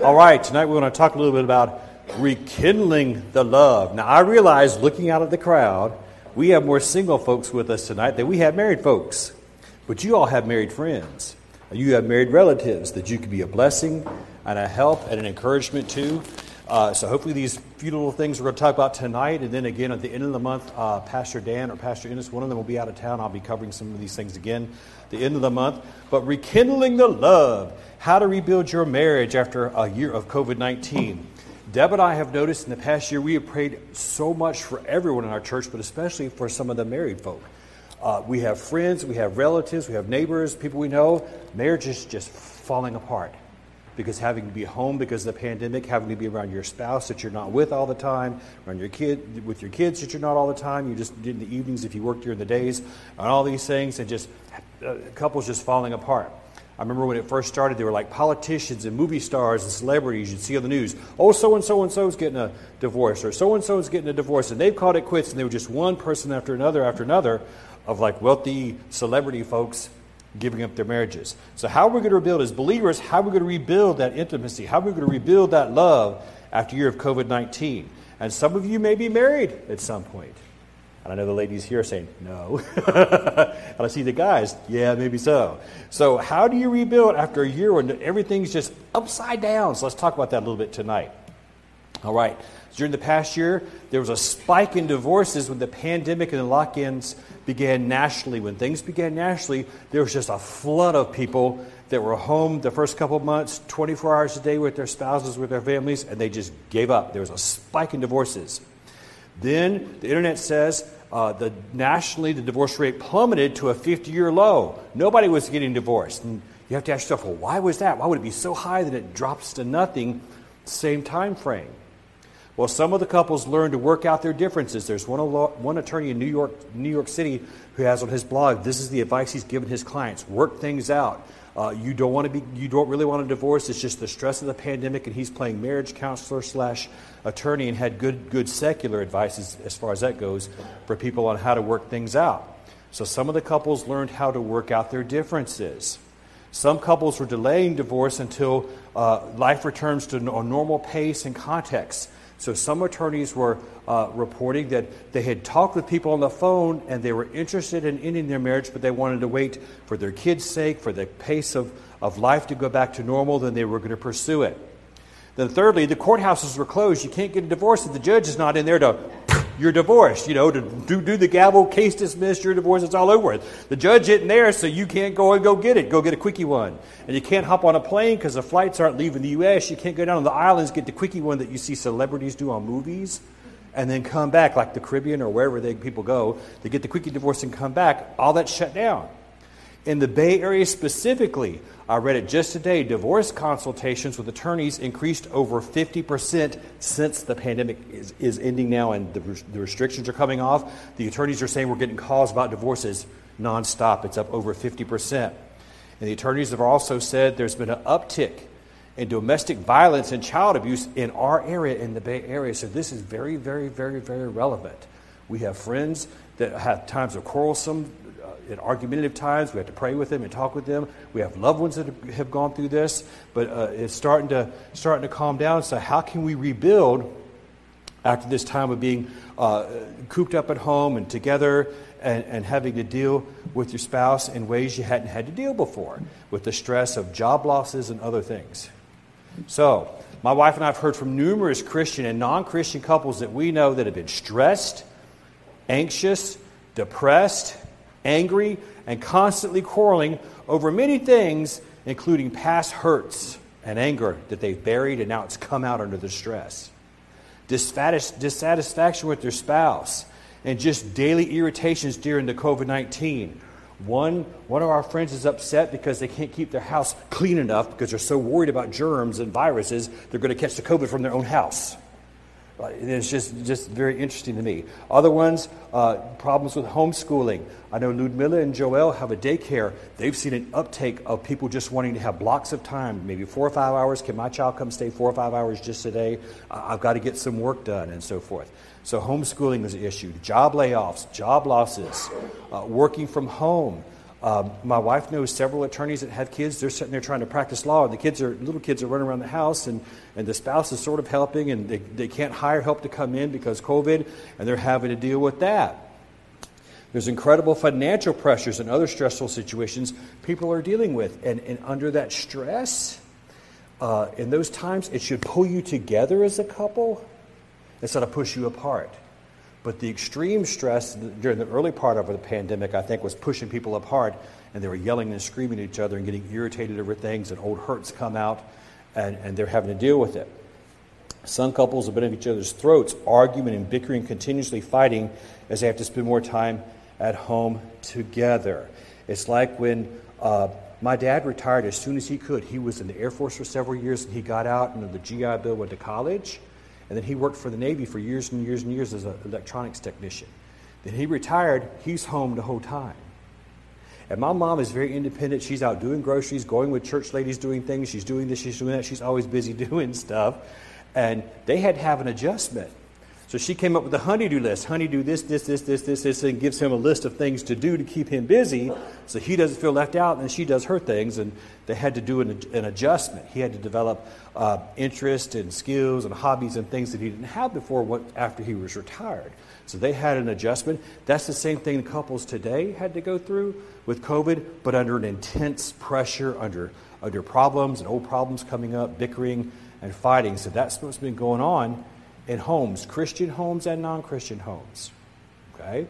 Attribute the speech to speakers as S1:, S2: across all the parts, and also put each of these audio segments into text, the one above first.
S1: All right, tonight we want to talk a little bit about rekindling the love. Now, I realize looking out at the crowd, we have more single folks with us tonight than we have married folks. But you all have married friends. You have married relatives that you can be a blessing and a help and an encouragement to. Uh, so hopefully these few little things we're going to talk about tonight, and then again at the end of the month, uh, Pastor Dan or Pastor Ennis, one of them will be out of town. I'll be covering some of these things again the end of the month. But rekindling the love, how to rebuild your marriage after a year of COVID 19. Deb and I have noticed in the past year we have prayed so much for everyone in our church, but especially for some of the married folk. Uh, we have friends, we have relatives, we have neighbors, people we know. Marriage is just falling apart because having to be home because of the pandemic, having to be around your spouse that you're not with all the time, around your kid with your kids that you're not all the time. You just did in the evenings if you work during the days, and all these things, and just uh, couples just falling apart. I remember when it first started, they were like politicians and movie stars and celebrities you'd see on the news. Oh, so and so and so is getting a divorce, or so and so is getting a divorce, and they've called it quits, and they were just one person after another after another of like wealthy celebrity folks giving up their marriages. So, how are we going to rebuild as believers? How are we going to rebuild that intimacy? How are we going to rebuild that love after year of COVID 19? And some of you may be married at some point. And I know the ladies here are saying, no. and I see the guys, yeah, maybe so. So, how do you rebuild after a year when everything's just upside down? So, let's talk about that a little bit tonight. All right. During the past year, there was a spike in divorces when the pandemic and the lock ins began nationally. When things began nationally, there was just a flood of people that were home the first couple months, 24 hours a day with their spouses, with their families, and they just gave up. There was a spike in divorces. Then the internet says uh, the nationally the divorce rate plummeted to a 50 year low. Nobody was getting divorced. And you have to ask yourself, well, why was that? Why would it be so high that it drops to nothing same time frame? Well, some of the couples learned to work out their differences. There's one, one attorney in New York, New York City who has on his blog, this is the advice he's given his clients work things out. Uh, you don't want to be, you don't really want a divorce. It's just the stress of the pandemic, and he's playing marriage counselor slash attorney and had good, good secular advice as, as far as that goes for people on how to work things out. So some of the couples learned how to work out their differences. Some couples were delaying divorce until uh, life returns to a normal pace and context. So some attorneys were uh, reporting that they had talked with people on the phone and they were interested in ending their marriage, but they wanted to wait for their kids' sake, for the pace of, of life to go back to normal, then they were going to pursue it. Then, thirdly, the courthouses were closed. You can't get a divorce if the judge is not in there to you're divorced. You know, to do, do the gavel, case dismissed, you're divorced, it's all over. The judge isn't there, so you can't go and go get it. Go get a quickie one. And you can't hop on a plane because the flights aren't leaving the U.S. You can't go down to the islands, get the quickie one that you see celebrities do on movies, and then come back, like the Caribbean or wherever they, people go. They get the quickie divorce and come back. All that's shut down. In the Bay Area specifically, I read it just today. Divorce consultations with attorneys increased over 50% since the pandemic is, is ending now and the, the restrictions are coming off. The attorneys are saying we're getting calls about divorces nonstop. It's up over 50%. And the attorneys have also said there's been an uptick in domestic violence and child abuse in our area, in the Bay Area. So this is very, very, very, very relevant. We have friends that have times of quarrelsome at argumentative times. We have to pray with them and talk with them. We have loved ones that have gone through this, but uh, it's starting to starting to calm down. So how can we rebuild after this time of being uh, cooped up at home and together and, and, having to deal with your spouse in ways you hadn't had to deal before, with the stress of job losses and other things? So. My wife and I have heard from numerous Christian and non Christian couples that we know that have been stressed, anxious, depressed, angry, and constantly quarreling over many things, including past hurts and anger that they've buried and now it's come out under the stress. Dissatisfaction with their spouse and just daily irritations during the COVID 19. One, one of our friends is upset because they can't keep their house clean enough because they're so worried about germs and viruses, they're going to catch the COVID from their own house. It's just, just very interesting to me. Other ones, uh, problems with homeschooling. I know Ludmilla and Joel have a daycare. They've seen an uptake of people just wanting to have blocks of time, maybe four or five hours. Can my child come stay four or five hours just today? I've got to get some work done, and so forth. So, homeschooling is an issue. Job layoffs, job losses, uh, working from home. Um, my wife knows several attorneys that have kids. They're sitting there trying to practice law, and the kids are little kids are running around the house, and, and the spouse is sort of helping, and they, they can't hire help to come in because COVID, and they're having to deal with that. There's incredible financial pressures and other stressful situations people are dealing with, and, and under that stress, uh, in those times, it should pull you together as a couple instead of push you apart. But the extreme stress during the early part of the pandemic, I think, was pushing people apart, and they were yelling and screaming at each other and getting irritated over things, and old hurts come out, and, and they're having to deal with it. Some couples have been at each other's throats, arguing and bickering, continuously fighting as they have to spend more time at home together. It's like when uh, my dad retired as soon as he could. He was in the Air Force for several years, and he got out, and the GI Bill went to college. And then he worked for the Navy for years and years and years as an electronics technician. Then he retired, he's home the whole time. And my mom is very independent. She's out doing groceries, going with church ladies, doing things. She's doing this, she's doing that. She's always busy doing stuff. And they had to have an adjustment. So she came up with a honeydew list. Honeydew this, this, this, this, this, this, and gives him a list of things to do to keep him busy so he doesn't feel left out and she does her things. And they had to do an, an adjustment. He had to develop uh, interest and skills and hobbies and things that he didn't have before what, after he was retired. So they had an adjustment. That's the same thing couples today had to go through with COVID, but under an intense pressure, under, under problems and old problems coming up, bickering and fighting. So that's what's been going on in homes, Christian homes and non Christian homes. Okay?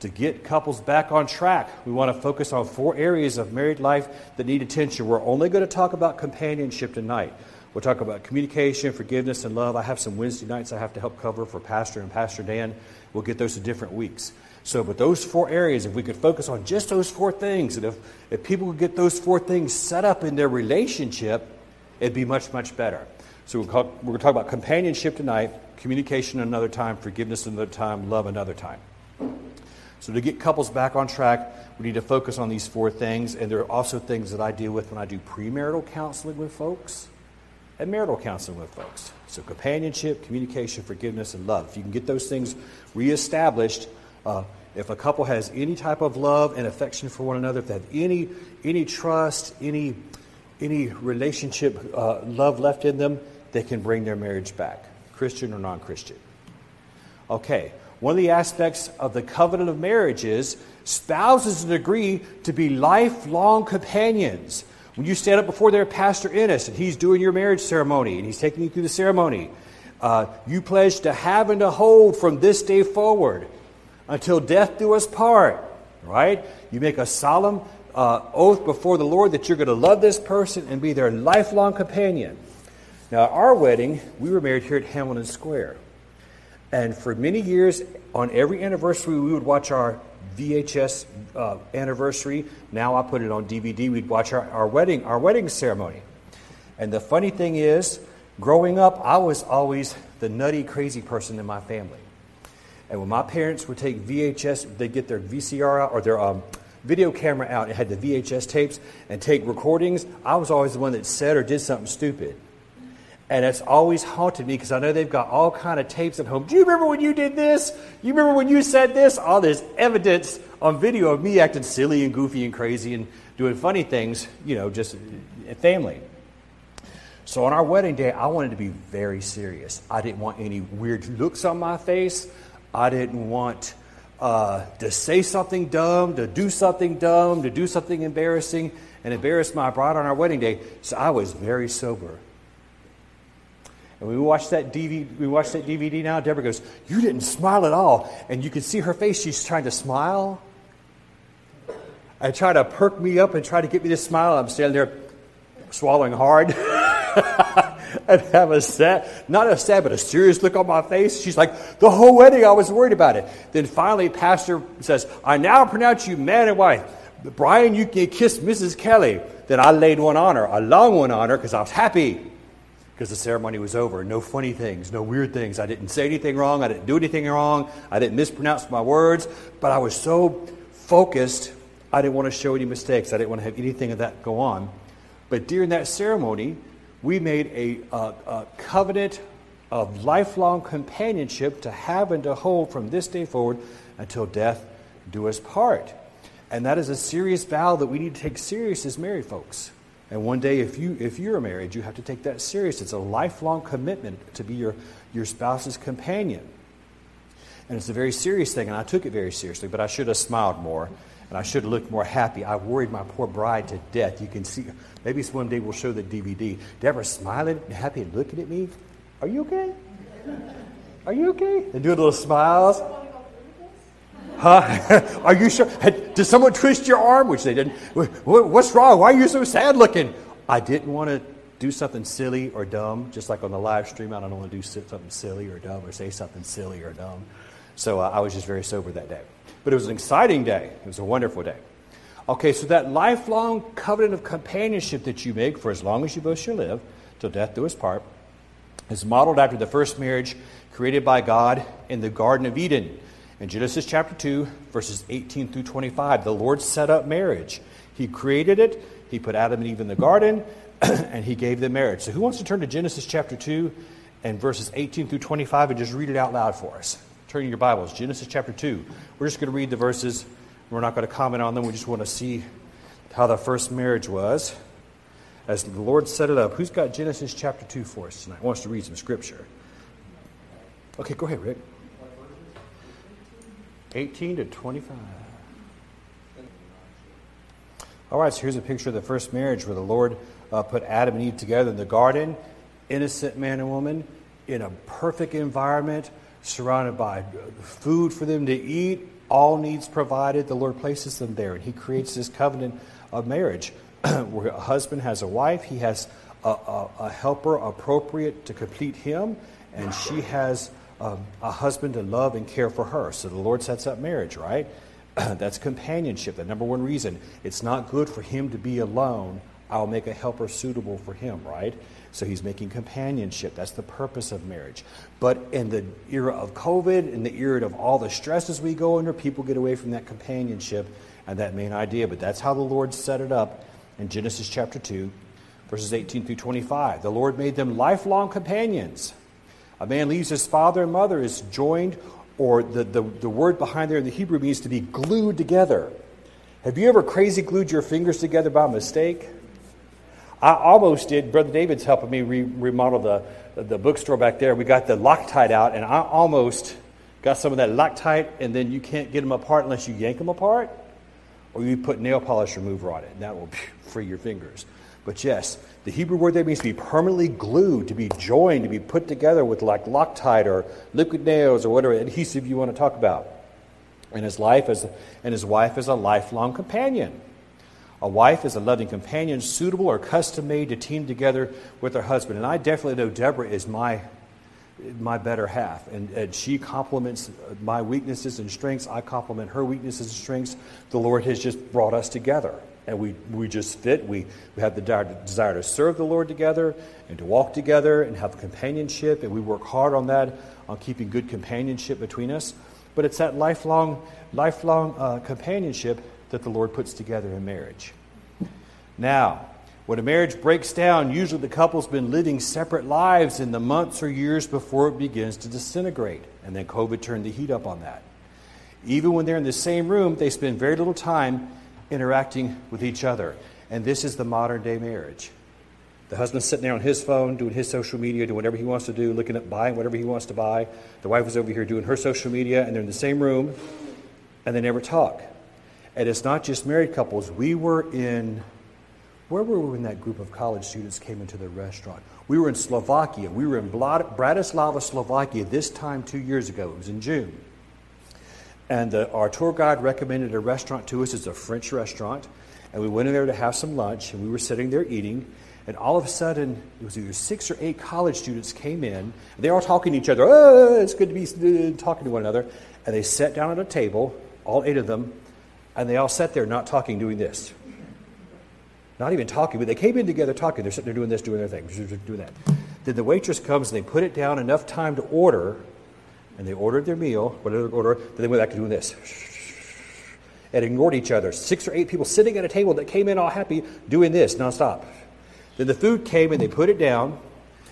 S1: To get couples back on track, we want to focus on four areas of married life that need attention. We're only going to talk about companionship tonight. We'll talk about communication, forgiveness, and love. I have some Wednesday nights I have to help cover for Pastor and Pastor Dan. We'll get those to different weeks. So, but those four areas, if we could focus on just those four things, and if, if people could get those four things set up in their relationship, it'd be much, much better. So, we're going to talk about companionship tonight, communication another time, forgiveness another time, love another time. So, to get couples back on track, we need to focus on these four things. And there are also things that I deal with when I do premarital counseling with folks and marital counseling with folks. So, companionship, communication, forgiveness, and love. If you can get those things reestablished, uh, if a couple has any type of love and affection for one another, if they have any, any trust, any, any relationship, uh, love left in them, they can bring their marriage back. Christian or non Christian. Okay, one of the aspects of the covenant of marriage is spouses agree to be lifelong companions. When you stand up before their pastor Ennis and he's doing your marriage ceremony and he's taking you through the ceremony, uh, you pledge to have and to hold from this day forward until death do us part. Right? You make a solemn uh, oath before the Lord that you're going to love this person and be their lifelong companion. Now, at our wedding, we were married here at Hamilton Square. And for many years, on every anniversary, we would watch our VHS uh, anniversary. Now I put it on DVD. We'd watch our, our wedding, our wedding ceremony. And the funny thing is, growing up, I was always the nutty, crazy person in my family. And when my parents would take VHS, they'd get their VCR out or their um, video camera out and had the VHS tapes and take recordings, I was always the one that said or did something stupid. And it's always haunted me because I know they've got all kind of tapes at home. Do you remember when you did this? You remember when you said this? All this evidence on video of me acting silly and goofy and crazy and doing funny things, you know, just family. So on our wedding day, I wanted to be very serious. I didn't want any weird looks on my face. I didn't want uh, to say something dumb, to do something dumb, to do something embarrassing, and embarrass my bride on our wedding day. So I was very sober. And we watched that DVD, we watched that DVD now. Deborah goes, "You didn't smile at all," and you can see her face. She's trying to smile, and try to perk me up and try to get me to smile. I'm standing there, swallowing hard, and have a sad, not a sad, but a serious look on my face. She's like, "The whole wedding, I was worried about it." Then finally, Pastor says, "I now pronounce you man and wife." Brian, you can kiss Mrs. Kelly. Then I laid one on her, a long one on her, because I was happy because the ceremony was over. No funny things, no weird things. I didn't say anything wrong. I didn't do anything wrong. I didn't mispronounce my words. But I was so focused, I didn't want to show any mistakes. I didn't want to have anything of that go on. But during that ceremony, we made a, a, a covenant of lifelong companionship to have and to hold from this day forward until death do us part. And that is a serious vow that we need to take serious as married folks. And one day, if, you, if you're married, you have to take that serious. It's a lifelong commitment to be your, your spouse's companion. And it's a very serious thing, and I took it very seriously, but I should have smiled more, and I should have looked more happy. I worried my poor bride to death. You can see, maybe one day we'll show the DVD. Deborah smiling happy and looking at me. Are you okay? Are you okay? And doing little smiles. Huh? Are you sure? Did someone twist your arm? Which they didn't. What's wrong? Why are you so sad looking? I didn't want to do something silly or dumb, just like on the live stream. I don't want to do something silly or dumb or say something silly or dumb. So uh, I was just very sober that day. But it was an exciting day. It was a wonderful day. Okay, so that lifelong covenant of companionship that you make for as long as you both shall live, till death do us part, is modeled after the first marriage created by God in the Garden of Eden. In Genesis chapter 2, verses 18 through 25, the Lord set up marriage. He created it, He put Adam and Eve in the garden, and He gave them marriage. So, who wants to turn to Genesis chapter 2 and verses 18 through 25 and just read it out loud for us? Turn your Bibles, Genesis chapter 2. We're just going to read the verses. We're not going to comment on them. We just want to see how the first marriage was as the Lord set it up. Who's got Genesis chapter 2 for us tonight? Wants to read some scripture? Okay, go ahead, Rick. 18 to 25. All right, so here's a picture of the first marriage where the Lord uh, put Adam and Eve together in the garden, innocent man and woman, in a perfect environment, surrounded by food for them to eat, all needs provided. The Lord places them there, and He creates this covenant of marriage where a husband has a wife, he has a, a, a helper appropriate to complete him, and she has um, a husband to love and care for her. So the Lord sets up marriage, right? That's companionship. The number one reason. It's not good for him to be alone. I'll make a helper suitable for him, right? So he's making companionship. That's the purpose of marriage. But in the era of COVID, in the era of all the stresses we go under, people get away from that companionship and that main idea. But that's how the Lord set it up in Genesis chapter 2, verses 18 through 25. The Lord made them lifelong companions. A man leaves his father and mother, is joined, or the, the, the word behind there in the Hebrew means to be glued together. Have you ever crazy glued your fingers together by mistake? I almost did. Brother David's helping me re- remodel the, the bookstore back there. We got the Loctite out, and I almost got some of that Loctite, and then you can't get them apart unless you yank them apart, or you put nail polish remover on it, and that will free your fingers. But yes, the Hebrew word there means to be permanently glued, to be joined, to be put together with like Loctite or liquid nails or whatever adhesive you want to talk about. And his life and his wife is a lifelong companion. A wife is a loving companion, suitable or custom made to team together with her husband. And I definitely know Deborah is my my better half. And, and, she complements my weaknesses and strengths. I complement her weaknesses and strengths. The Lord has just brought us together and we, we just fit. We, we have the desire to serve the Lord together and to walk together and have companionship, and we work hard on that, on keeping good companionship between us. But it's that lifelong, lifelong uh, companionship that the Lord puts together in marriage. Now, when a marriage breaks down, usually the couple's been living separate lives in the months or years before it begins to disintegrate. And then COVID turned the heat up on that. Even when they're in the same room, they spend very little time interacting with each other. And this is the modern day marriage. The husband's sitting there on his phone, doing his social media, doing whatever he wants to do, looking at buying whatever he wants to buy. The wife is over here doing her social media, and they're in the same room, and they never talk. And it's not just married couples. We were in, where were we when that group of college students came into the restaurant? We were in Slovakia. We were in Bratislava, Slovakia this time two years ago. It was in June. And the, our tour guide recommended a restaurant to us. It's a French restaurant. And we went in there to have some lunch, and we were sitting there eating. And all of a sudden, it was either six or eight college students came in. They were all talking to each other. Oh, it's good to be uh, talking to one another. And they sat down at a table, all eight of them, and they all sat there not talking, doing this. Not even talking, but they came in together talking. They're sitting there doing this, doing their thing, doing that. Then the waitress comes and they put it down enough time to order and they ordered their meal, whatever they order, then they went back to doing this. And ignored each other. Six or eight people sitting at a table that came in all happy doing this nonstop. Then the food came and they put it down,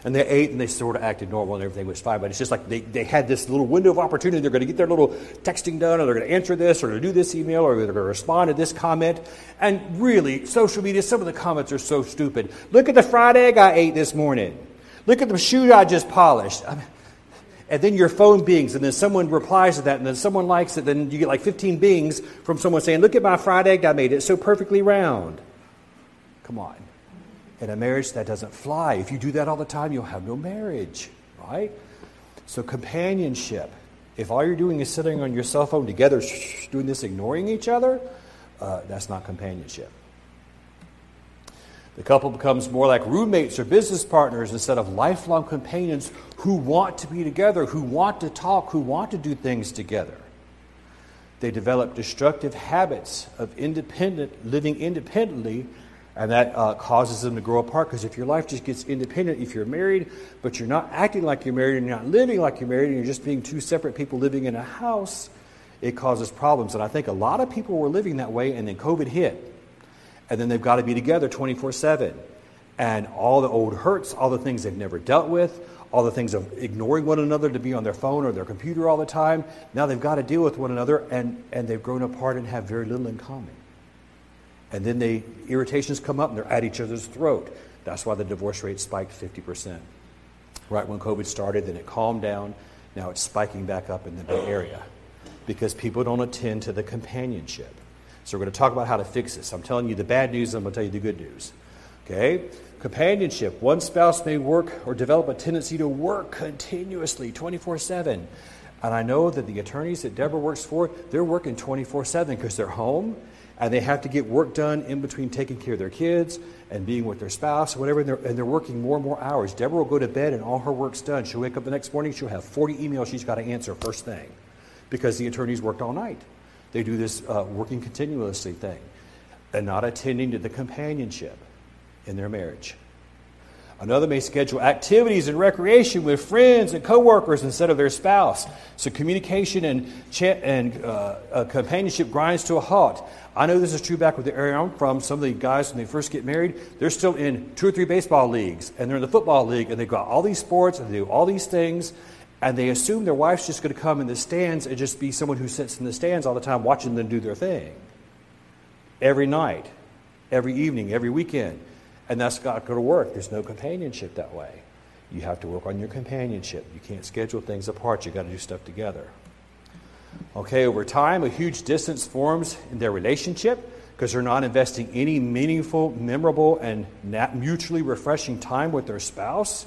S1: And they ate and they sort of acted normal and everything was fine. But it's just like they, they had this little window of opportunity. They're going to get their little texting done, or they're going to answer this, or to do this email, or they're going to respond to this comment. And really, social media, some of the comments are so stupid. Look at the fried egg I ate this morning. Look at the shoe I just polished. I mean, and then your phone bings, and then someone replies to that, and then someone likes it, then you get like 15 bings from someone saying, Look at my fried egg I made. It's so perfectly round. Come on. In a marriage, that doesn't fly. If you do that all the time, you'll have no marriage, right? So, companionship. If all you're doing is sitting on your cell phone together, doing this, ignoring each other, uh, that's not companionship. The couple becomes more like roommates or business partners instead of lifelong companions who want to be together, who want to talk, who want to do things together. They develop destructive habits of independent living independently and that uh, causes them to grow apart because if your life just gets independent, if you're married, but you're not acting like you're married and you're not living like you're married and you're just being two separate people living in a house, it causes problems. And I think a lot of people were living that way, and then COVID hit. And then they've got to be together 24 7. And all the old hurts, all the things they've never dealt with, all the things of ignoring one another to be on their phone or their computer all the time, now they've got to deal with one another, and, and they've grown apart and have very little in common. And then the irritations come up and they're at each other's throat. That's why the divorce rate spiked 50%. Right when COVID started, then it calmed down. Now it's spiking back up in the Bay Area because people don't attend to the companionship. So we're going to talk about how to fix this. I'm telling you the bad news, I'm going to tell you the good news. Okay? Companionship. One spouse may work or develop a tendency to work continuously, 24 7. And I know that the attorneys that Deborah works for, they're working 24 7 because they're home and they have to get work done in between taking care of their kids and being with their spouse whatever, and they're, and they're, working more and more hours. Deborah will go to bed and all her work's done. She'll wake up the next morning, she'll have 40 emails she's got to answer first thing because the attorneys worked all night. They do this uh, working continuously thing and not attending to the companionship in their marriage. Another may schedule activities and recreation with friends and coworkers instead of their spouse. So communication and, and uh, uh, companionship grinds to a halt. I know this is true back with the area I'm from. Some of the guys, when they first get married, they're still in two or three baseball leagues, and they're in the football league, and they've got all these sports, and they do all these things, and they assume their wife's just going to come in the stands and just be someone who sits in the stands all the time watching them do their thing. Every night, every evening, every weekend. And that's not going to work. There's no companionship that way. You have to work on your companionship. You can't schedule things apart. You've got to do stuff together. Okay, over time, a huge distance forms in their relationship because they're not investing any meaningful, memorable, and mutually refreshing time with their spouse.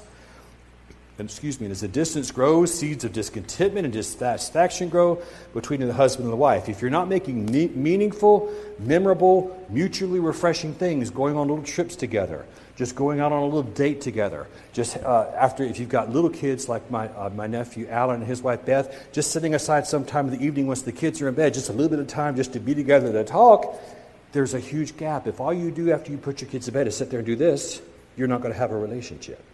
S1: And, excuse me, as the distance grows, seeds of discontentment and dissatisfaction grow between the husband and the wife. If you're not making meaningful, memorable, mutually refreshing things, going on little trips together, just going out on a little date together. Just uh, after, if you've got little kids like my, uh, my nephew Alan and his wife Beth, just sitting aside some time in the evening once the kids are in bed, just a little bit of time just to be together to talk, there's a huge gap. If all you do after you put your kids to bed is sit there and do this, you're not going to have a relationship.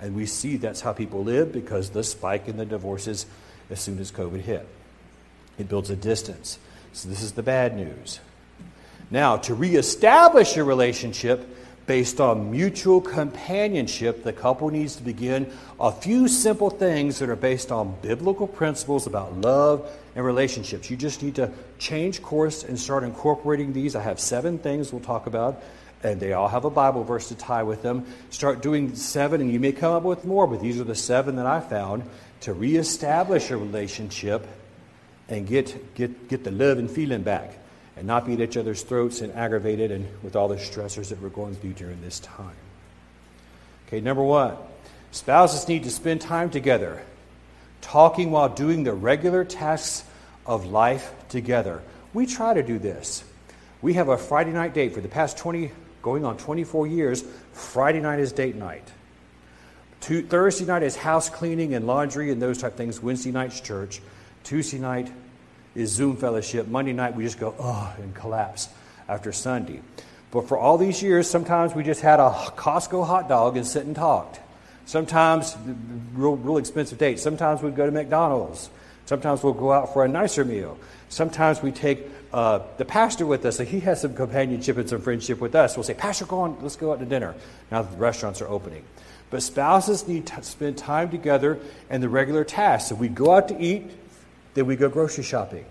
S1: And we see that's how people live because the spike in the divorces as soon as COVID hit. It builds a distance. So, this is the bad news. Now, to reestablish a relationship, based on mutual companionship, the couple needs to begin a few simple things that are based on biblical principles about love and relationships. You just need to change course and start incorporating these. I have seven things we'll talk about, and they all have a Bible verse to tie with them. Start doing seven, and you may come up with more, but these are the seven that I found to reestablish a relationship and get, get, get the love and feeling back and not be at each other's throats and aggravated and with all the stressors that we're going through during this time. Okay, number one, spouses need to spend time together, talking while doing the regular tasks of life together. We try to do this. We have a Friday night date for the past 20, going on 24 years. Friday night is date night. Thursday night is house cleaning and laundry and those type things. Wednesday night's church. Tuesday night is Zoom fellowship. Monday night, we just go, oh, and collapse after Sunday. But for all these years, sometimes we just had a Costco hot dog and sit and talked. Sometimes, real, real expensive dates. Sometimes we'd go to McDonald's. Sometimes we'll go out for a nicer meal. Sometimes we take uh, the pastor with us, so he has some companionship and some friendship with us. We'll say, Pastor, go on, let's go out to dinner now that the restaurants are opening. But spouses need to spend time together and the regular tasks. So we go out to eat, then we go grocery shopping.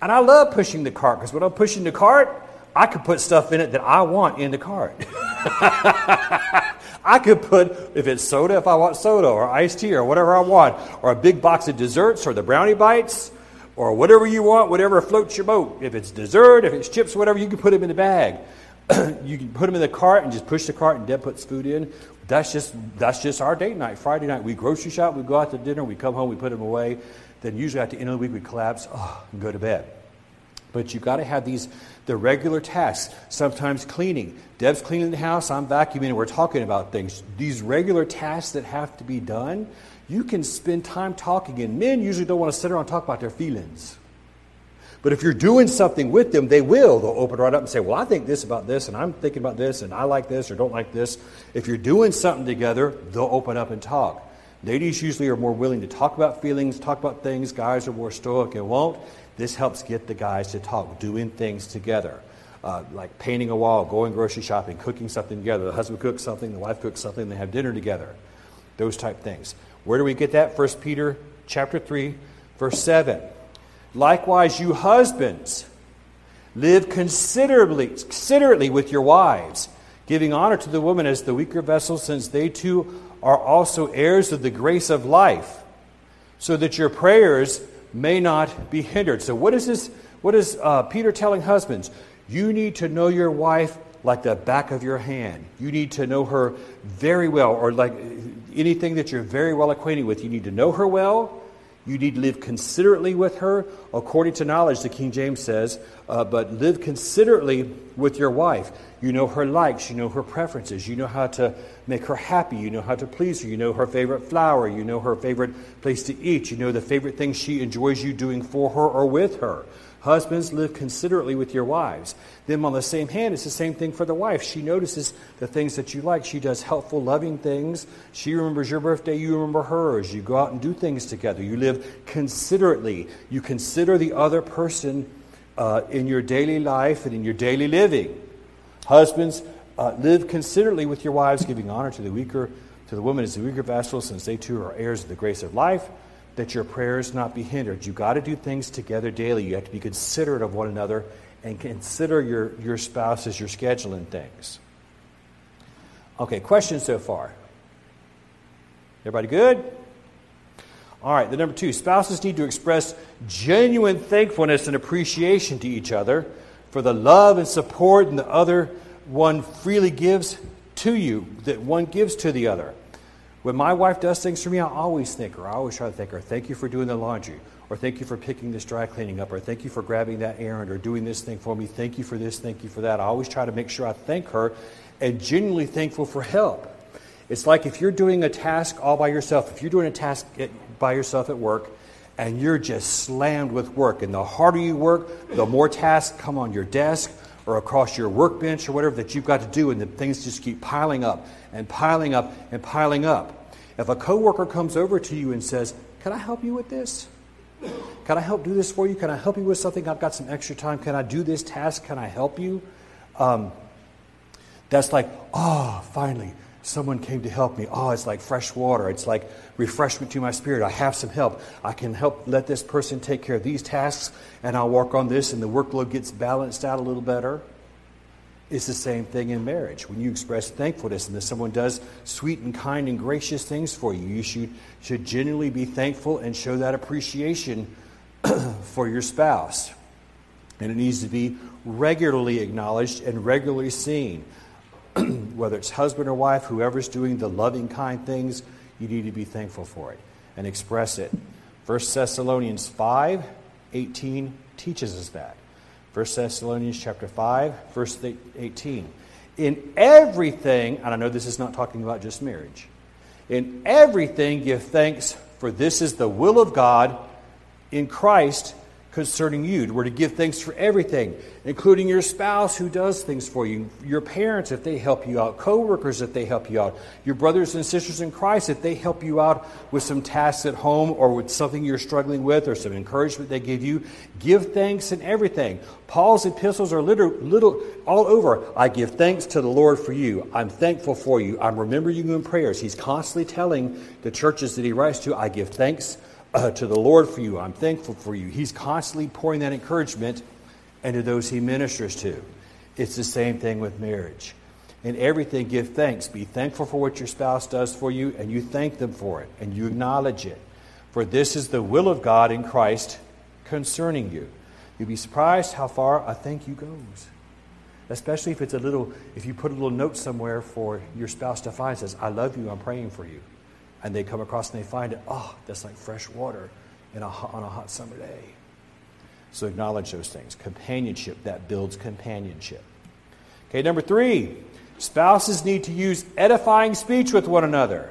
S1: And I love pushing the cart because when I'm pushing the cart, I could put stuff in it that I want in the cart. I could put, if it's soda, if I want soda, or iced tea, or whatever I want, or a big box of desserts, or the brownie bites, or whatever you want, whatever floats your boat. If it's dessert, if it's chips, whatever, you can put them in the bag. you can put them in the cart and just push the cart, and Deb puts food in. That's just that's just our date night. Friday night, we grocery shop, we go out to dinner, we come home, we put them away. Then usually at the end of the week, we collapse oh, and go to bed. But you've got to have these the regular tasks. Sometimes cleaning. Deb's cleaning the house, I'm vacuuming, we're talking about things. These regular tasks that have to be done, you can spend time talking. And men usually don't want to sit around and talk about their feelings. But if you're doing something with them, they will. They'll open right up and say, Well, I think this about this, and I'm thinking about this, and I like this or don't like this. If you're doing something together, they'll open up and talk. Ladies usually are more willing to talk about feelings, talk about things. Guys are more stoic and won't. This helps get the guys to talk, doing things together. Uh, like painting a wall, going grocery shopping, cooking something together. The husband cooks something, the wife cooks something, they have dinner together. Those type things. Where do we get that? 1 Peter chapter 3, verse 7. Likewise, you husbands, live considerably, considerately with your wives, giving honor to the woman as the weaker vessel, since they too are also heirs of the grace of life, so that your prayers may not be hindered. So, what is this? What is uh, Peter telling husbands? You need to know your wife like the back of your hand. You need to know her very well, or like anything that you're very well acquainted with. You need to know her well. You need to live considerately with her, according to knowledge, the King James says, uh, but live considerately with your wife. You know her likes, you know her preferences, you know how to make her happy, you know how to please her, you know her favorite flower, you know her favorite place to eat, you know the favorite things she enjoys you doing for her or with her. Husbands, live considerately with your wives. Then, on the same hand, it's the same thing for the wife. She notices the things that you like. She does helpful, loving things. She remembers your birthday, you remember hers. You go out and do things together. You live considerately. You consider the other person uh, in your daily life and in your daily living. Husbands, uh, live considerately with your wives, giving honor to the weaker, to the woman as the weaker vessel, since they too are heirs of the grace of life that your prayers not be hindered. You've got to do things together daily. You have to be considerate of one another and consider your, your spouse as you're scheduling things. Okay, questions so far? Everybody good? All right, the number two spouses need to express genuine thankfulness and appreciation to each other for the love and support and the other one freely gives to you, that one gives to the other. When my wife does things for me, I always thank her. I always try to thank her. Thank you for doing the laundry, or thank you for picking this dry cleaning up, or thank you for grabbing that errand, or doing this thing for me. Thank you for this, thank you for that. I always try to make sure I thank her and genuinely thankful for help. It's like if you're doing a task all by yourself, if you're doing a task by yourself at work, and you're just slammed with work, and the harder you work, the more tasks come on your desk or across your workbench or whatever that you've got to do, and the things just keep piling up and piling up and piling up. If a coworker comes over to you and says, Can I help you with this? Can I help do this for you? Can I help you with something? I've got some extra time. Can I do this task? Can I help you? Um, that's like, oh, finally, someone came to help me. Oh, it's like fresh water. It's like refreshment to my spirit. I have some help. I can help let this person take care of these tasks, and I'll work on this, and the workload gets balanced out a little better. It's the same thing in marriage. When you express thankfulness and that someone does sweet and kind and gracious things for you, you should, should genuinely be thankful and show that appreciation for your spouse. And it needs to be regularly acknowledged and regularly seen. Whether it's husband or wife, whoever's doing the loving, kind things, you need to be thankful for it and express it. 1 Thessalonians 5 18 teaches us that. 1 Thessalonians chapter 5, verse 18. In everything, and I know this is not talking about just marriage, in everything give thanks, for this is the will of God in Christ concerning you. We're to give thanks for everything, including your spouse who does things for you, your parents if they help you out, coworkers if they help you out, your brothers and sisters in Christ if they help you out with some tasks at home or with something you're struggling with or some encouragement they give you. Give thanks in everything. Paul's epistles are little, little all over. I give thanks to the Lord for you. I'm thankful for you. I'm remembering you in prayers. He's constantly telling the churches that he writes to, I give thanks uh, to the Lord for you. I'm thankful for you. He's constantly pouring that encouragement into those he ministers to. It's the same thing with marriage. In everything, give thanks. Be thankful for what your spouse does for you, and you thank them for it, and you acknowledge it. For this is the will of God in Christ concerning you. You'll be surprised how far a thank you goes. Especially if it's a little, if you put a little note somewhere for your spouse to find, says, I love you, I'm praying for you and they come across and they find it, oh, that's like fresh water in a, on a hot summer day. So acknowledge those things. Companionship, that builds companionship. Okay, number three, spouses need to use edifying speech with one another,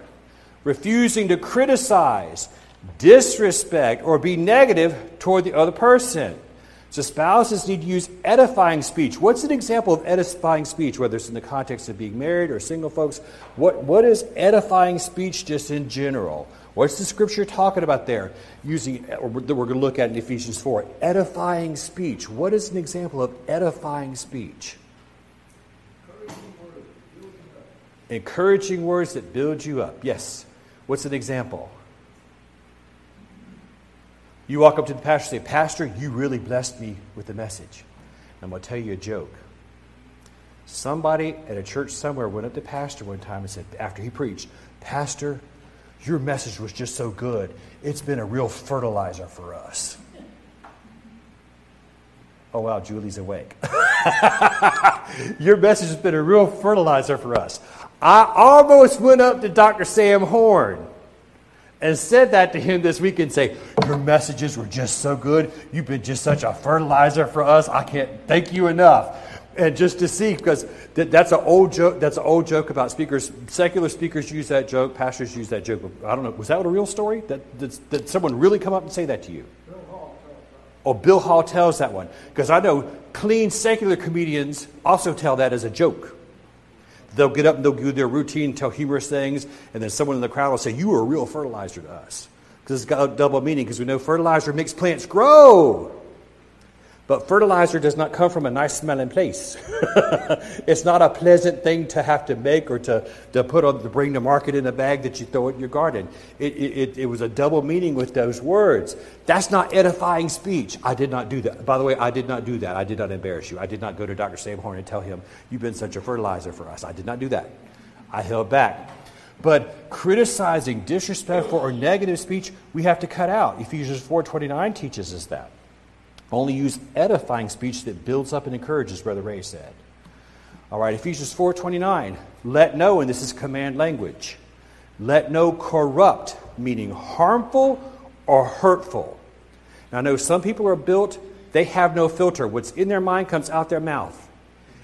S1: refusing to criticize, disrespect, or be negative toward the other person. So spouses need to use edifying speech. What's an example of edifying speech, whether it's in the context of being married or single folks? What, what is edifying speech just in general? What's the scripture talking about there? Using that we're going to look at in Ephesians 4. Edifying speech. What is an example of edifying speech? Encouraging words that build you up. Yes. What's an example? You walk up to the pastor and say, Pastor, you really blessed me with the message. I'm going to tell you a joke. Somebody at a church somewhere went up to Pastor one time and said, after he preached, Pastor, your message was just so good. It's been a real fertilizer for us. Oh, wow, Julie's awake. your message has been a real fertilizer for us. I almost went up to Dr. Sam Horn and said that to him this week and say, Your messages were just so good. You've been just such a fertilizer for us. I can't thank you enough. And just to see, because that, that's an old joke. That's an old joke about speakers. Secular speakers use that joke. Pastors use that joke. I don't know. Was that a real story? That did, did someone really come up and say that to you? Oh, Bill Hall tells that one because I know clean secular comedians also tell that as a joke. They'll get up and they'll do their routine, tell humorous things, and then someone in the crowd will say, You are a real fertilizer to us. Because it's got a double meaning, because we know fertilizer makes plants grow. But fertilizer does not come from a nice smelling place. it's not a pleasant thing to have to make or to, to put on to bring to market in a bag that you throw in your garden. It, it, it was a double meaning with those words. That's not edifying speech. I did not do that. By the way, I did not do that. I did not embarrass you. I did not go to Dr. Sam Horn and tell him, You've been such a fertilizer for us. I did not do that. I held back. But criticizing, disrespectful, or negative speech, we have to cut out. Ephesians 4.29 teaches us that. Only use edifying speech that builds up and encourages, Brother Ray said. All right, Ephesians 4.29. Let no, and this is command language, let no corrupt, meaning harmful or hurtful. Now, I know some people are built, they have no filter. What's in their mind comes out their mouth.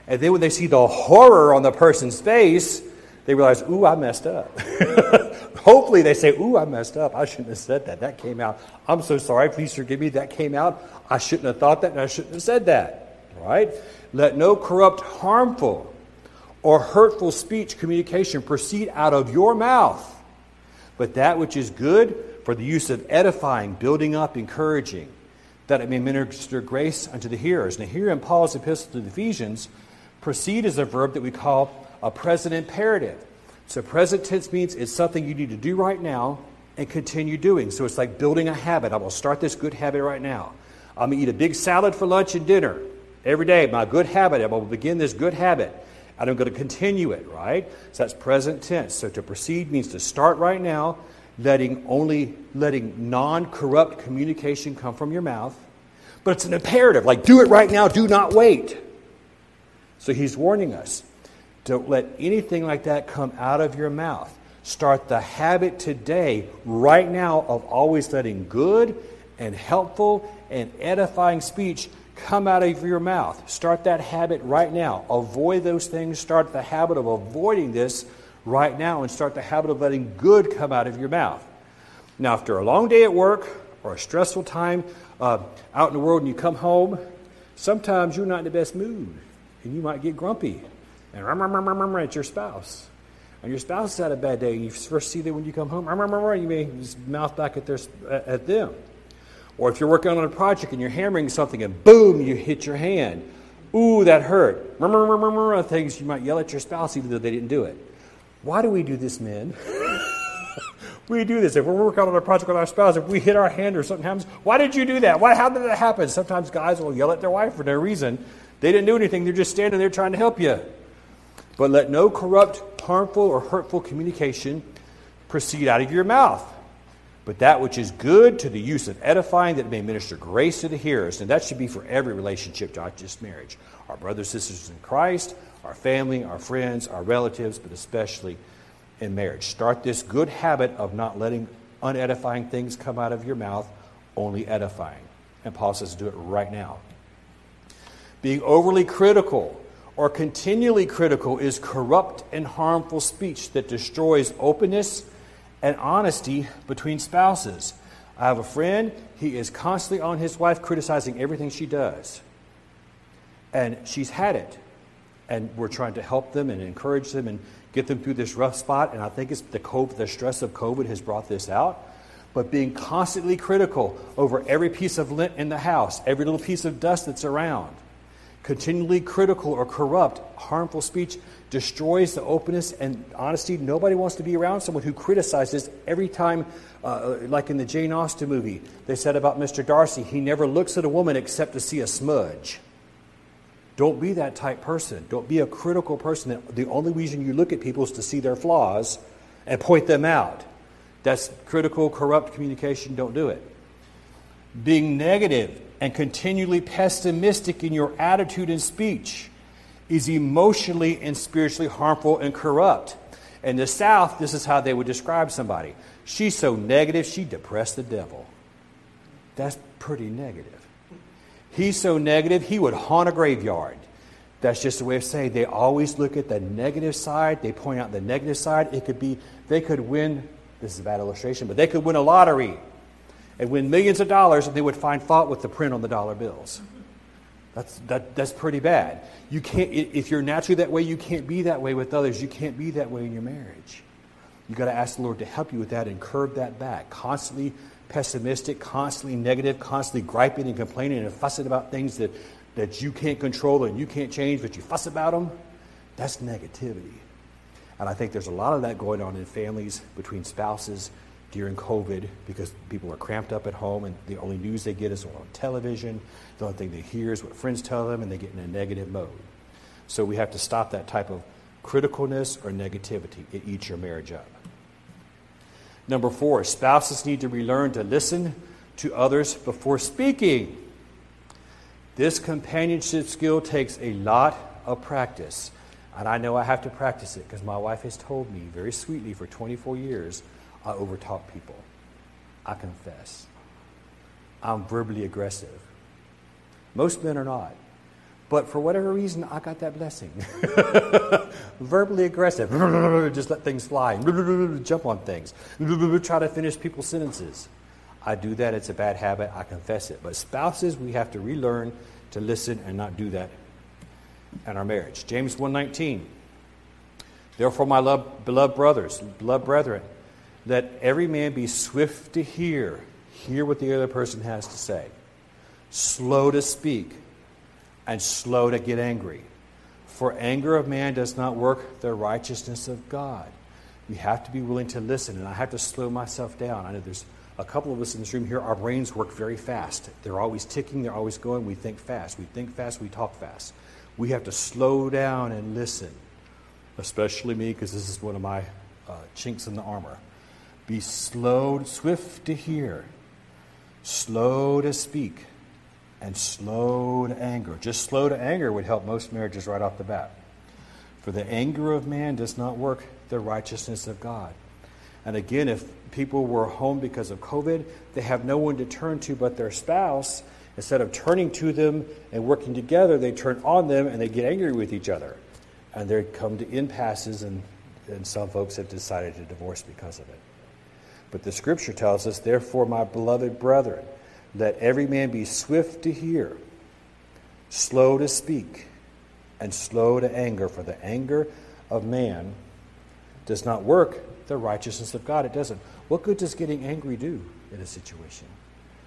S1: And then when they see the horror on the person's face, they realize, ooh, I messed up. Hopefully they say, ooh, I messed up. I shouldn't have said that. That came out. I'm so sorry. Please forgive me. That came out. I shouldn't have thought that and I shouldn't have said that. Right? Let no corrupt, harmful, or hurtful speech, communication proceed out of your mouth, but that which is good for the use of edifying, building up, encouraging, that it may minister grace unto the hearers. Now, here in Paul's epistle to the Ephesians, proceed is a verb that we call a present imperative. So, present tense means it's something you need to do right now and continue doing. So, it's like building a habit. I will start this good habit right now. I'm going to eat a big salad for lunch and dinner every day. My good habit. I will begin this good habit. And I'm going to continue it, right? So that's present tense. So to proceed means to start right now, letting only letting non-corrupt communication come from your mouth. But it's an imperative, like do it right now, do not wait. So he's warning us. Don't let anything like that come out of your mouth. Start the habit today, right now, of always letting good and helpful and edifying speech come out of your mouth. Start that habit right now. Avoid those things. Start the habit of avoiding this right now and start the habit of letting good come out of your mouth. Now, after a long day at work or a stressful time, uh, out in the world and you come home, sometimes you're not in the best mood and you might get grumpy and at your spouse. And your spouse has had a bad day, and you first see them when you come home, you may just mouth back at, their, at them. Or if you're working on a project and you're hammering something and boom, you hit your hand. Ooh, that hurt. Things you might yell at your spouse even though they didn't do it. Why do we do this, men? we do this. If we're working on a project with our spouse, if we hit our hand or something happens, why did you do that? Why, how did that happen? Sometimes guys will yell at their wife for no reason. They didn't do anything. They're just standing there trying to help you. But let no corrupt, harmful, or hurtful communication proceed out of your mouth. But that which is good to the use of edifying, that it may minister grace to the hearers. And that should be for every relationship, not just marriage. Our brothers sisters in Christ, our family, our friends, our relatives, but especially in marriage. Start this good habit of not letting unedifying things come out of your mouth, only edifying. And Paul says do it right now. Being overly critical or continually critical is corrupt and harmful speech that destroys openness and honesty between spouses. I have a friend, he is constantly on his wife criticizing everything she does. And she's had it. And we're trying to help them and encourage them and get them through this rough spot. And I think it's the, COVID, the stress of COVID has brought this out. But being constantly critical over every piece of lint in the house, every little piece of dust that's around, continually critical or corrupt, harmful speech destroys the openness and honesty. Nobody wants to be around someone who criticizes every time, uh, like in the Jane Austen movie, they said about Mr. Darcy, he never looks at a woman except to see a smudge. Don't be that type person. Don't be a critical person. The only reason you look at people is to see their flaws and point them out. That's critical, corrupt communication. Don't do it. Being negative and continually pessimistic in your attitude and speech is emotionally and spiritually harmful and corrupt. In the South, this is how they would describe somebody. She's so negative, she depressed the devil. That's pretty negative. He's so negative, he would haunt a graveyard. That's just a way of saying they always look at the negative side. They point out the negative side. It could be they could win, this is a bad illustration, but they could win a lottery and win millions of dollars, and they would find fault with the print on the dollar bills. That's, that, that's pretty bad. You can't, if you're naturally that way, you can't be that way with others. You can't be that way in your marriage. You've got to ask the Lord to help you with that and curb that back. Constantly pessimistic, constantly negative, constantly griping and complaining and fussing about things that, that you can't control and you can't change, but you fuss about them. That's negativity. And I think there's a lot of that going on in families between spouses during COVID because people are cramped up at home and the only news they get is on television. The only thing they hear is what friends tell them and they get in a negative mode. So we have to stop that type of criticalness or negativity. It eats your marriage up. Number four, spouses need to relearn to listen to others before speaking. This companionship skill takes a lot of practice. And I know I have to practice it because my wife has told me very sweetly for 24 years I overtalk people. I confess. I'm verbally aggressive. Most men are not. But for whatever reason, I got that blessing. verbally aggressive. Just let things fly. Jump on things. Try to finish people's sentences. I do that. It's a bad habit. I confess it. But spouses, we have to relearn to listen and not do that in our marriage. James 1:19. Therefore, my love, beloved brothers, beloved brethren, let every man be swift to hear, hear what the other person has to say, slow to speak, and slow to get angry. For anger of man does not work the righteousness of God. We have to be willing to listen, and I have to slow myself down. I know there's a couple of us in this room here, our brains work very fast. They're always ticking, they're always going. We think fast. We think fast, we talk fast. We have to slow down and listen, especially me, because this is one of my uh, chinks in the armor. Be slow, swift to hear, slow to speak, and slow to anger. Just slow to anger would help most marriages right off the bat. For the anger of man does not work the righteousness of God. And again, if people were home because of COVID, they have no one to turn to but their spouse. Instead of turning to them and working together, they turn on them and they get angry with each other. And they come to impasses, and, and some folks have decided to divorce because of it. But the scripture tells us, therefore, my beloved brethren, Let every man be swift to hear, slow to speak, and slow to anger, for the anger of man does not work the righteousness of God. It doesn't. What good does getting angry do in a situation?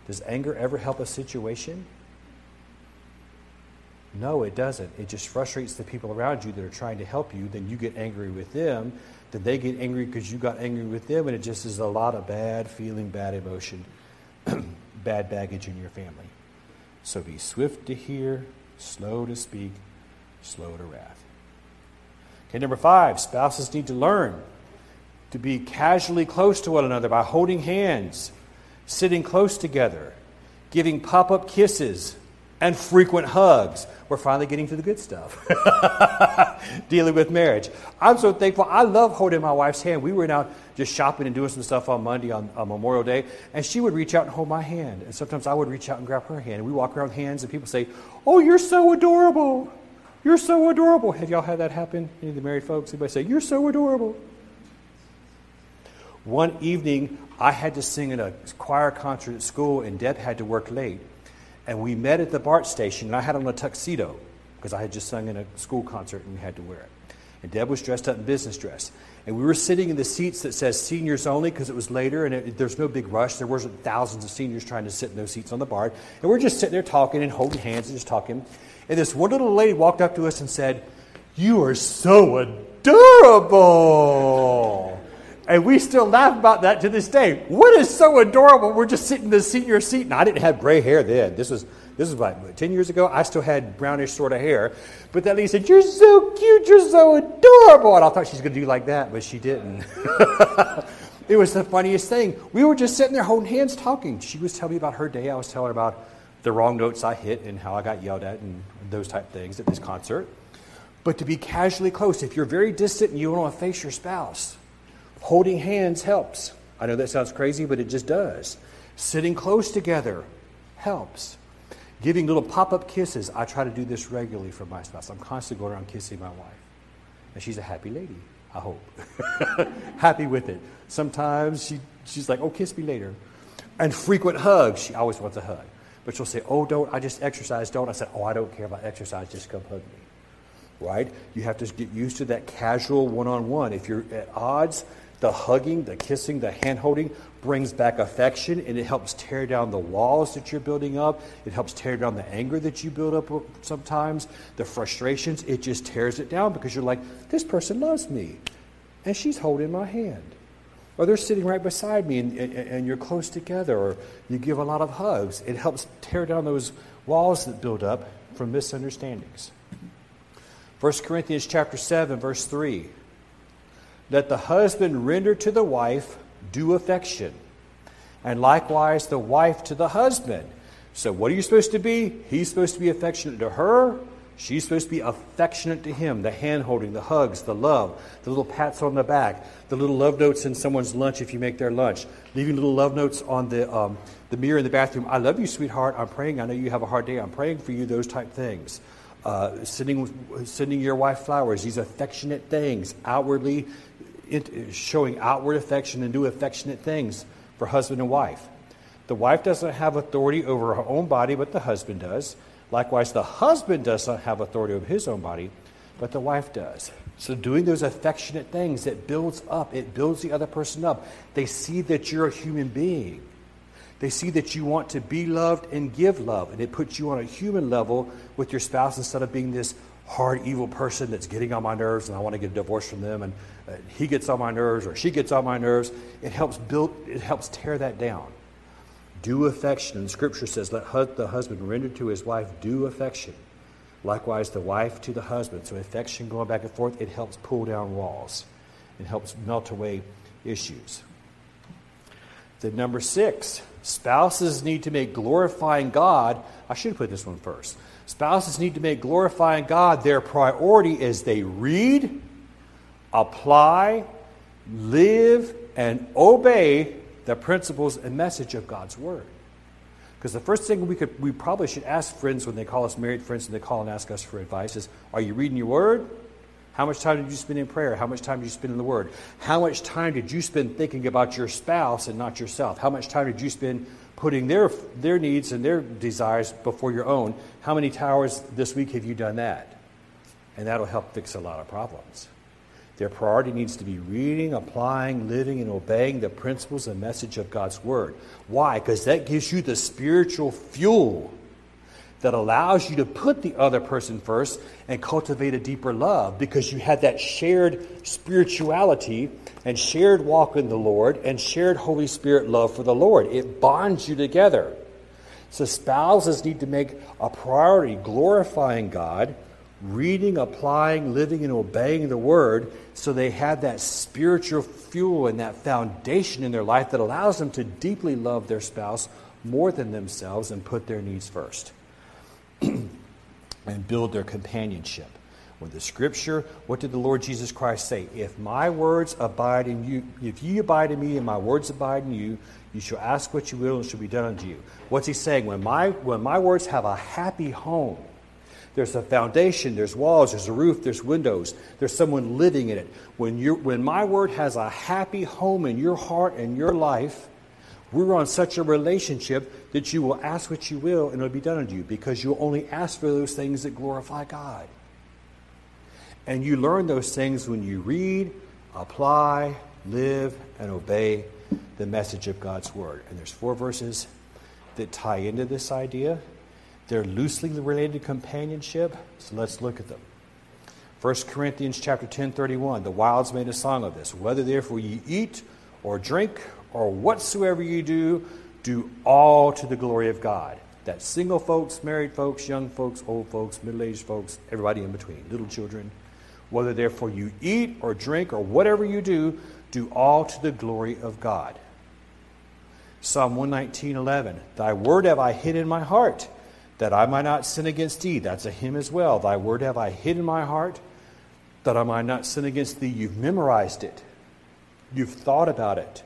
S1: Does anger ever help a situation? No, it doesn't. It just frustrates the people around you that are trying to help you. Then you get angry with them. Then they get angry because you got angry with them. And it just is a lot of bad feeling, bad emotion, bad baggage in your family. So be swift to hear, slow to speak, slow to wrath. Okay, number five, spouses need to learn to be casually close to one another by holding hands, sitting close together, giving pop up kisses, and frequent hugs. We're finally getting to the good stuff. Dealing with marriage. I'm so thankful. I love holding my wife's hand. We were out just shopping and doing some stuff on Monday on, on Memorial Day, and she would reach out and hold my hand. And sometimes I would reach out and grab her hand. And we walk around hands, and people say, Oh, you're so adorable. You're so adorable. Have y'all had that happen? Any of the married folks? Anybody say, You're so adorable? One evening, I had to sing in a choir concert at school, and Deb had to work late. And we met at the BART station, and I had on a tuxedo because I had just sung in a school concert and we had to wear it. And Deb was dressed up in business dress. And we were sitting in the seats that says seniors only because it was later and there's no big rush. There wasn't thousands of seniors trying to sit in those seats on the BART. And we're just sitting there talking and holding hands and just talking. And this one little lady walked up to us and said, You are so adorable. And we still laugh about that to this day. What is so adorable? We're just sitting in the senior seat, and I didn't have gray hair then. This was this was like 10 years ago. I still had brownish sort of hair. But that lady said, You're so cute, you're so adorable. And I thought she was going to do like that, but she didn't. it was the funniest thing. We were just sitting there holding hands talking. She was telling me about her day. I was telling her about the wrong notes I hit and how I got yelled at and those type things at this concert. But to be casually close, if you're very distant and you don't want to face your spouse, Holding hands helps. I know that sounds crazy, but it just does. Sitting close together helps. Giving little pop up kisses. I try to do this regularly for my spouse. I'm constantly going around kissing my wife. And she's a happy lady, I hope. happy with it. Sometimes she, she's like, oh, kiss me later. And frequent hugs. She always wants a hug. But she'll say, oh, don't, I just exercise, don't. I said, oh, I don't care about exercise, just come hug me. Right? You have to get used to that casual one on one. If you're at odds, the hugging, the kissing, the hand holding brings back affection and it helps tear down the walls that you're building up. It helps tear down the anger that you build up sometimes, the frustrations. It just tears it down because you're like, this person loves me and she's holding my hand. Or they're sitting right beside me and, and, and you're close together, or you give a lot of hugs. It helps tear down those walls that build up from misunderstandings. 1 Corinthians chapter 7, verse 3 that the husband render to the wife due affection, and likewise the wife to the husband. So, what are you supposed to be? He's supposed to be affectionate to her. She's supposed to be affectionate to him. The hand holding, the hugs, the love, the little pats on the back, the little love notes in someone's lunch if you make their lunch, leaving little love notes on the, um, the mirror in the bathroom. I love you, sweetheart. I'm praying. I know you have a hard day. I'm praying for you, those type things. Uh, sending, sending your wife flowers, these affectionate things, outwardly showing outward affection and do affectionate things for husband and wife. The wife doesn't have authority over her own body, but the husband does. Likewise, the husband does not have authority over his own body, but the wife does. So, doing those affectionate things, it builds up, it builds the other person up. They see that you're a human being. They see that you want to be loved and give love, and it puts you on a human level with your spouse instead of being this hard, evil person that's getting on my nerves and I want to get a divorce from them and uh, he gets on my nerves or she gets on my nerves. It helps build, it helps tear that down. Due affection. And Scripture says, let the husband render to his wife due affection. Likewise, the wife to the husband. So, affection going back and forth, it helps pull down walls. It helps melt away issues. The number six, spouses need to make glorifying God. I should put this one first. Spouses need to make glorifying God their priority as they read, apply, live, and obey the principles and message of God's Word. Because the first thing we could we probably should ask friends when they call us married friends and they call and ask us for advice is, are you reading your word? How much time did you spend in prayer? How much time did you spend in the Word? How much time did you spend thinking about your spouse and not yourself? How much time did you spend putting their, their needs and their desires before your own. How many towers this week have you done that? And that'll help fix a lot of problems. Their priority needs to be reading, applying, living, and obeying the principles and message of God's Word. Why? Because that gives you the spiritual fuel that allows you to put the other person first and cultivate a deeper love because you have that shared spirituality and shared walk in the Lord and shared Holy Spirit love for the Lord. It bonds you together. So spouses need to make a priority glorifying God reading, applying, living, and obeying the Word so they have that spiritual fuel and that foundation in their life that allows them to deeply love their spouse more than themselves and put their needs first and build their companionship. With the scripture, what did the Lord Jesus Christ say? If my words abide in you, if ye abide in me and my words abide in you, you shall ask what you will and it shall be done unto you. What's he saying? When my, when my words have a happy home, there's a foundation, there's walls, there's a roof, there's windows, there's someone living in it. When, you when my word has a happy home in your heart and your life, we're on such a relationship that you will ask what you will and it'll be done unto you because you'll only ask for those things that glorify God. And you learn those things when you read, apply, live, and obey the message of God's Word. And there's four verses that tie into this idea. They're loosely related to companionship, so let's look at them. 1 Corinthians chapter 10, 31. The wilds made a song of this. Whether therefore ye eat or drink or whatsoever you do, do all to the glory of God. That's single folks, married folks, young folks, old folks, middle aged folks, everybody in between, little children. Whether therefore you eat or drink or whatever you do, do all to the glory of God. Psalm 119, 11. Thy word have I hid in my heart that I might not sin against thee. That's a hymn as well. Thy word have I hid in my heart, that I might not sin against thee. You've memorized it, you've thought about it,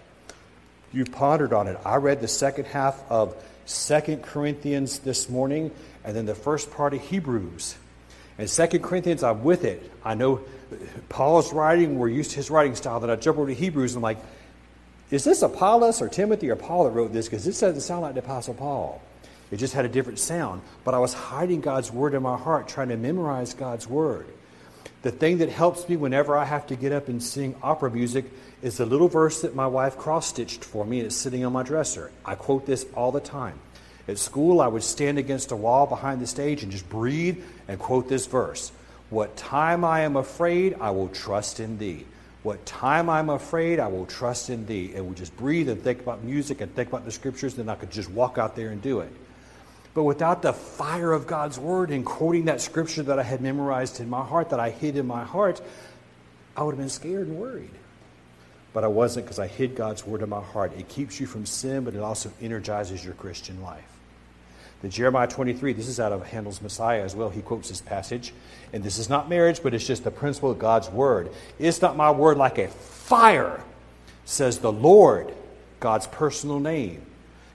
S1: you've pondered on it. I read the second half of Second Corinthians this morning, and then the first part of Hebrews. And Second Corinthians, I'm with it. I know Paul's writing, we're used to his writing style. Then I jump over to Hebrews, and I'm like, is this Apollos or Timothy or Paul that wrote this? Because this doesn't sound like the Apostle Paul. It just had a different sound. But I was hiding God's word in my heart, trying to memorize God's word. The thing that helps me whenever I have to get up and sing opera music is the little verse that my wife cross stitched for me, and it's sitting on my dresser. I quote this all the time. At school, I would stand against a wall behind the stage and just breathe and quote this verse What time I am afraid, I will trust in thee. What time I'm afraid, I will trust in thee. And we just breathe and think about music and think about the scriptures, then I could just walk out there and do it. But without the fire of God's word and quoting that scripture that I had memorized in my heart, that I hid in my heart, I would have been scared and worried. But I wasn't because I hid God's word in my heart. It keeps you from sin, but it also energizes your Christian life. The Jeremiah 23, this is out of Handel's Messiah as well. He quotes this passage. And this is not marriage, but it's just the principle of God's word. It's not my word like a fire, says the Lord, God's personal name.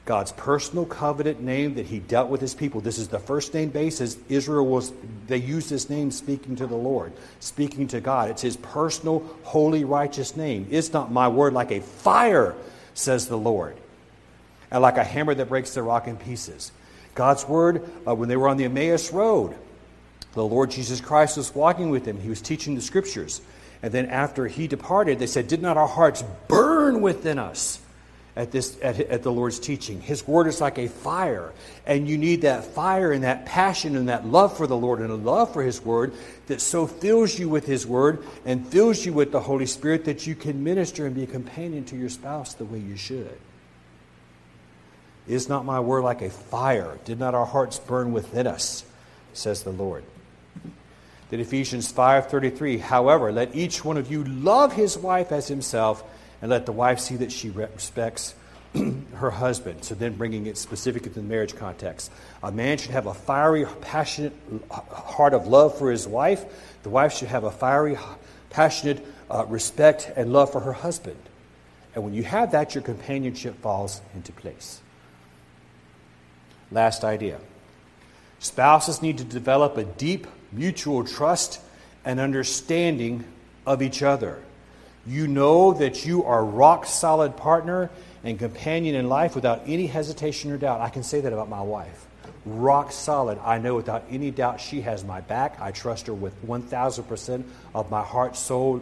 S1: God's personal covenant name that he dealt with his people. This is the first name basis. Israel was, they used this name speaking to the Lord, speaking to God. It's his personal, holy, righteous name. It's not my word like a fire, says the Lord, and like a hammer that breaks the rock in pieces. God's word, uh, when they were on the Emmaus Road, the Lord Jesus Christ was walking with them. He was teaching the scriptures. And then after he departed, they said, Did not our hearts burn within us? At, this, at, at the Lord's teaching. His word is like a fire, and you need that fire and that passion and that love for the Lord and a love for His word that so fills you with His word and fills you with the Holy Spirit that you can minister and be a companion to your spouse the way you should. Is not my word like a fire? Did not our hearts burn within us? Says the Lord. Then Ephesians 5:33, however, let each one of you love his wife as himself and let the wife see that she respects her husband. So then bringing it specifically to the marriage context. A man should have a fiery, passionate heart of love for his wife. The wife should have a fiery, passionate uh, respect and love for her husband. And when you have that, your companionship falls into place. Last idea. Spouses need to develop a deep mutual trust and understanding of each other. You know that you are rock solid partner and companion in life without any hesitation or doubt. I can say that about my wife. Rock solid. I know without any doubt she has my back. I trust her with 1000% of my heart, soul,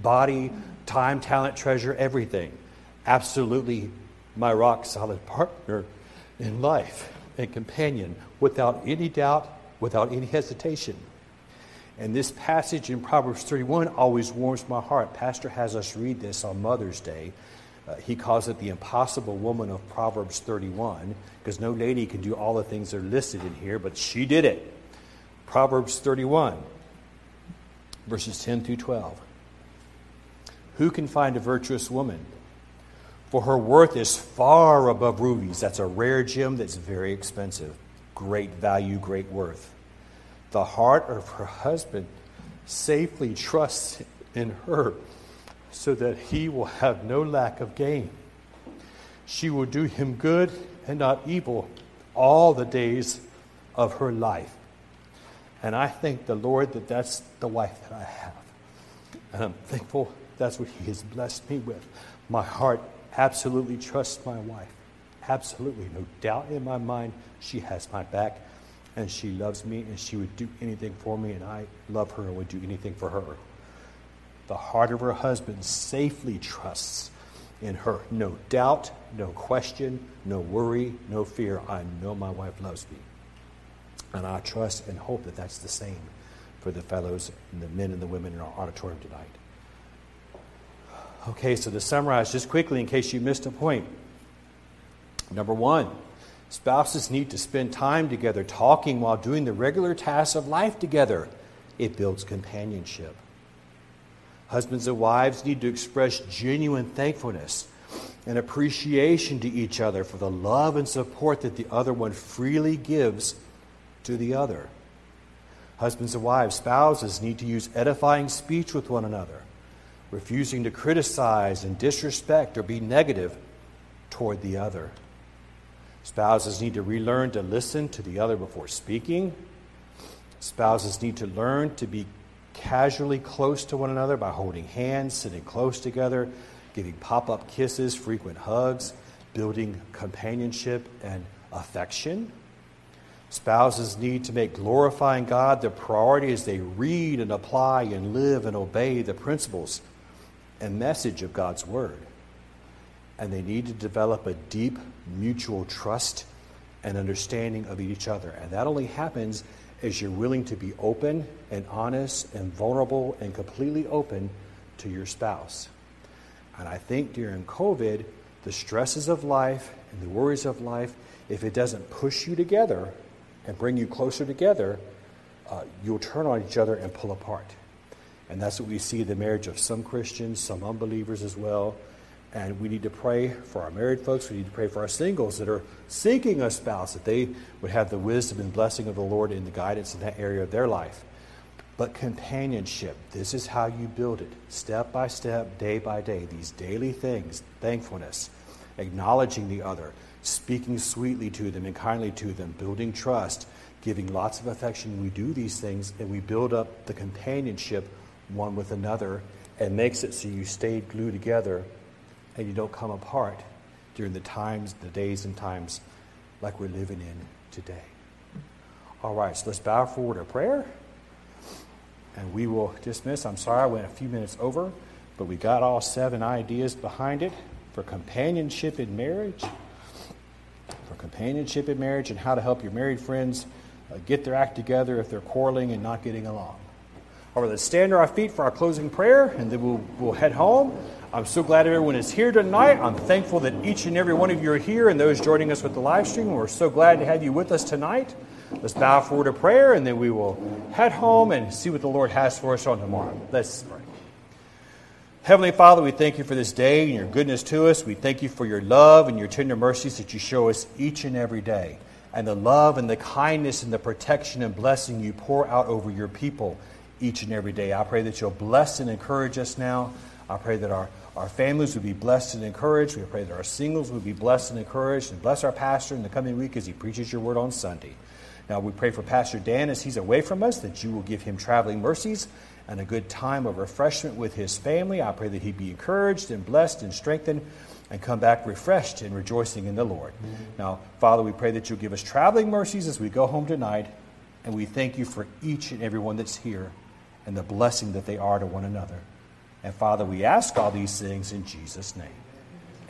S1: body, time, talent, treasure, everything. Absolutely my rock solid partner in life and companion without any doubt, without any hesitation. And this passage in Proverbs 31 always warms my heart. Pastor has us read this on Mother's Day. Uh, he calls it the impossible woman of Proverbs 31 because no lady can do all the things that are listed in here, but she did it. Proverbs 31, verses 10 through 12. Who can find a virtuous woman? For her worth is far above rubies. That's a rare gem that's very expensive. Great value, great worth. The heart of her husband safely trusts in her so that he will have no lack of gain. She will do him good and not evil all the days of her life. And I thank the Lord that that's the wife that I have. And I'm thankful that's what He has blessed me with. My heart absolutely trusts my wife. Absolutely, no doubt in my mind, she has my back and she loves me and she would do anything for me, and I love her and would do anything for her. The heart of her husband safely trusts in her. No doubt, no question, no worry, no fear. I know my wife loves me. And I trust and hope that that's the same for the fellows and the men and the women in our auditorium tonight. Okay, so to summarize just quickly in case you missed a point. Number one, spouses need to spend time together talking while doing the regular tasks of life together. It builds companionship. Husbands and wives need to express genuine thankfulness and appreciation to each other for the love and support that the other one freely gives to the other. Husbands and wives, spouses need to use edifying speech with one another, refusing to criticize and disrespect or be negative toward the other. Spouses need to relearn to listen to the other before speaking. Spouses need to learn to be casually close to one another by holding hands, sitting close together, giving pop up kisses, frequent hugs, building companionship and affection. Spouses need to make glorifying God their priority as they read and apply and live and obey the principles and message of God's Word. And they need to develop a deep mutual trust and understanding of each other. And that only happens as you're willing to be open and honest and vulnerable and completely open to your spouse. And I think during COVID, the stresses of life and the worries of life, if it doesn't push you together and bring you closer together, uh, you'll turn on each other and pull apart. And that's what we see in the marriage of some Christians, some unbelievers as well. And we need to pray for our married folks. We need to pray for our singles that are seeking a spouse, that they would have the wisdom and blessing of the Lord in the guidance in that area of their life. But companionship, this is how you build it step by step, day by day. These daily things, thankfulness, acknowledging the other, speaking sweetly to them and kindly to them, building trust, giving lots of affection. We do these things and we build up the companionship one with another and makes it so you stay glued together and you don't come apart during the times, the days and times like we're living in today. All right, so let's bow forward a prayer and we will dismiss. I'm sorry I went a few minutes over, but we got all seven ideas behind it for companionship in marriage, for companionship in marriage, and how to help your married friends uh, get their act together if they're quarreling and not getting along. All right, let's stand to our feet for our closing prayer, and then we'll, we'll head home. I'm so glad everyone is here tonight. I'm thankful that each and every one of you are here and those joining us with the live stream. We're so glad to have you with us tonight. Let's bow forward to prayer and then we will head home and see what the Lord has for us on tomorrow. Let's pray. Heavenly Father, we thank you for this day and your goodness to us. We thank you for your love and your tender mercies that you show us each and every day, and the love and the kindness and the protection and blessing you pour out over your people each and every day. I pray that you'll bless and encourage us now. I pray that our our families would be blessed and encouraged. We pray that our singles would be blessed and encouraged. And bless our pastor in the coming week as he preaches your word on Sunday. Now we pray for Pastor Dan as he's away from us that you will give him traveling mercies and a good time of refreshment with his family. I pray that he be encouraged and blessed and strengthened and come back refreshed and rejoicing in the Lord. Mm-hmm. Now, Father, we pray that you'll give us traveling mercies as we go home tonight, and we thank you for each and every one that's here and the blessing that they are to one another. And Father, we ask all these things in Jesus' name.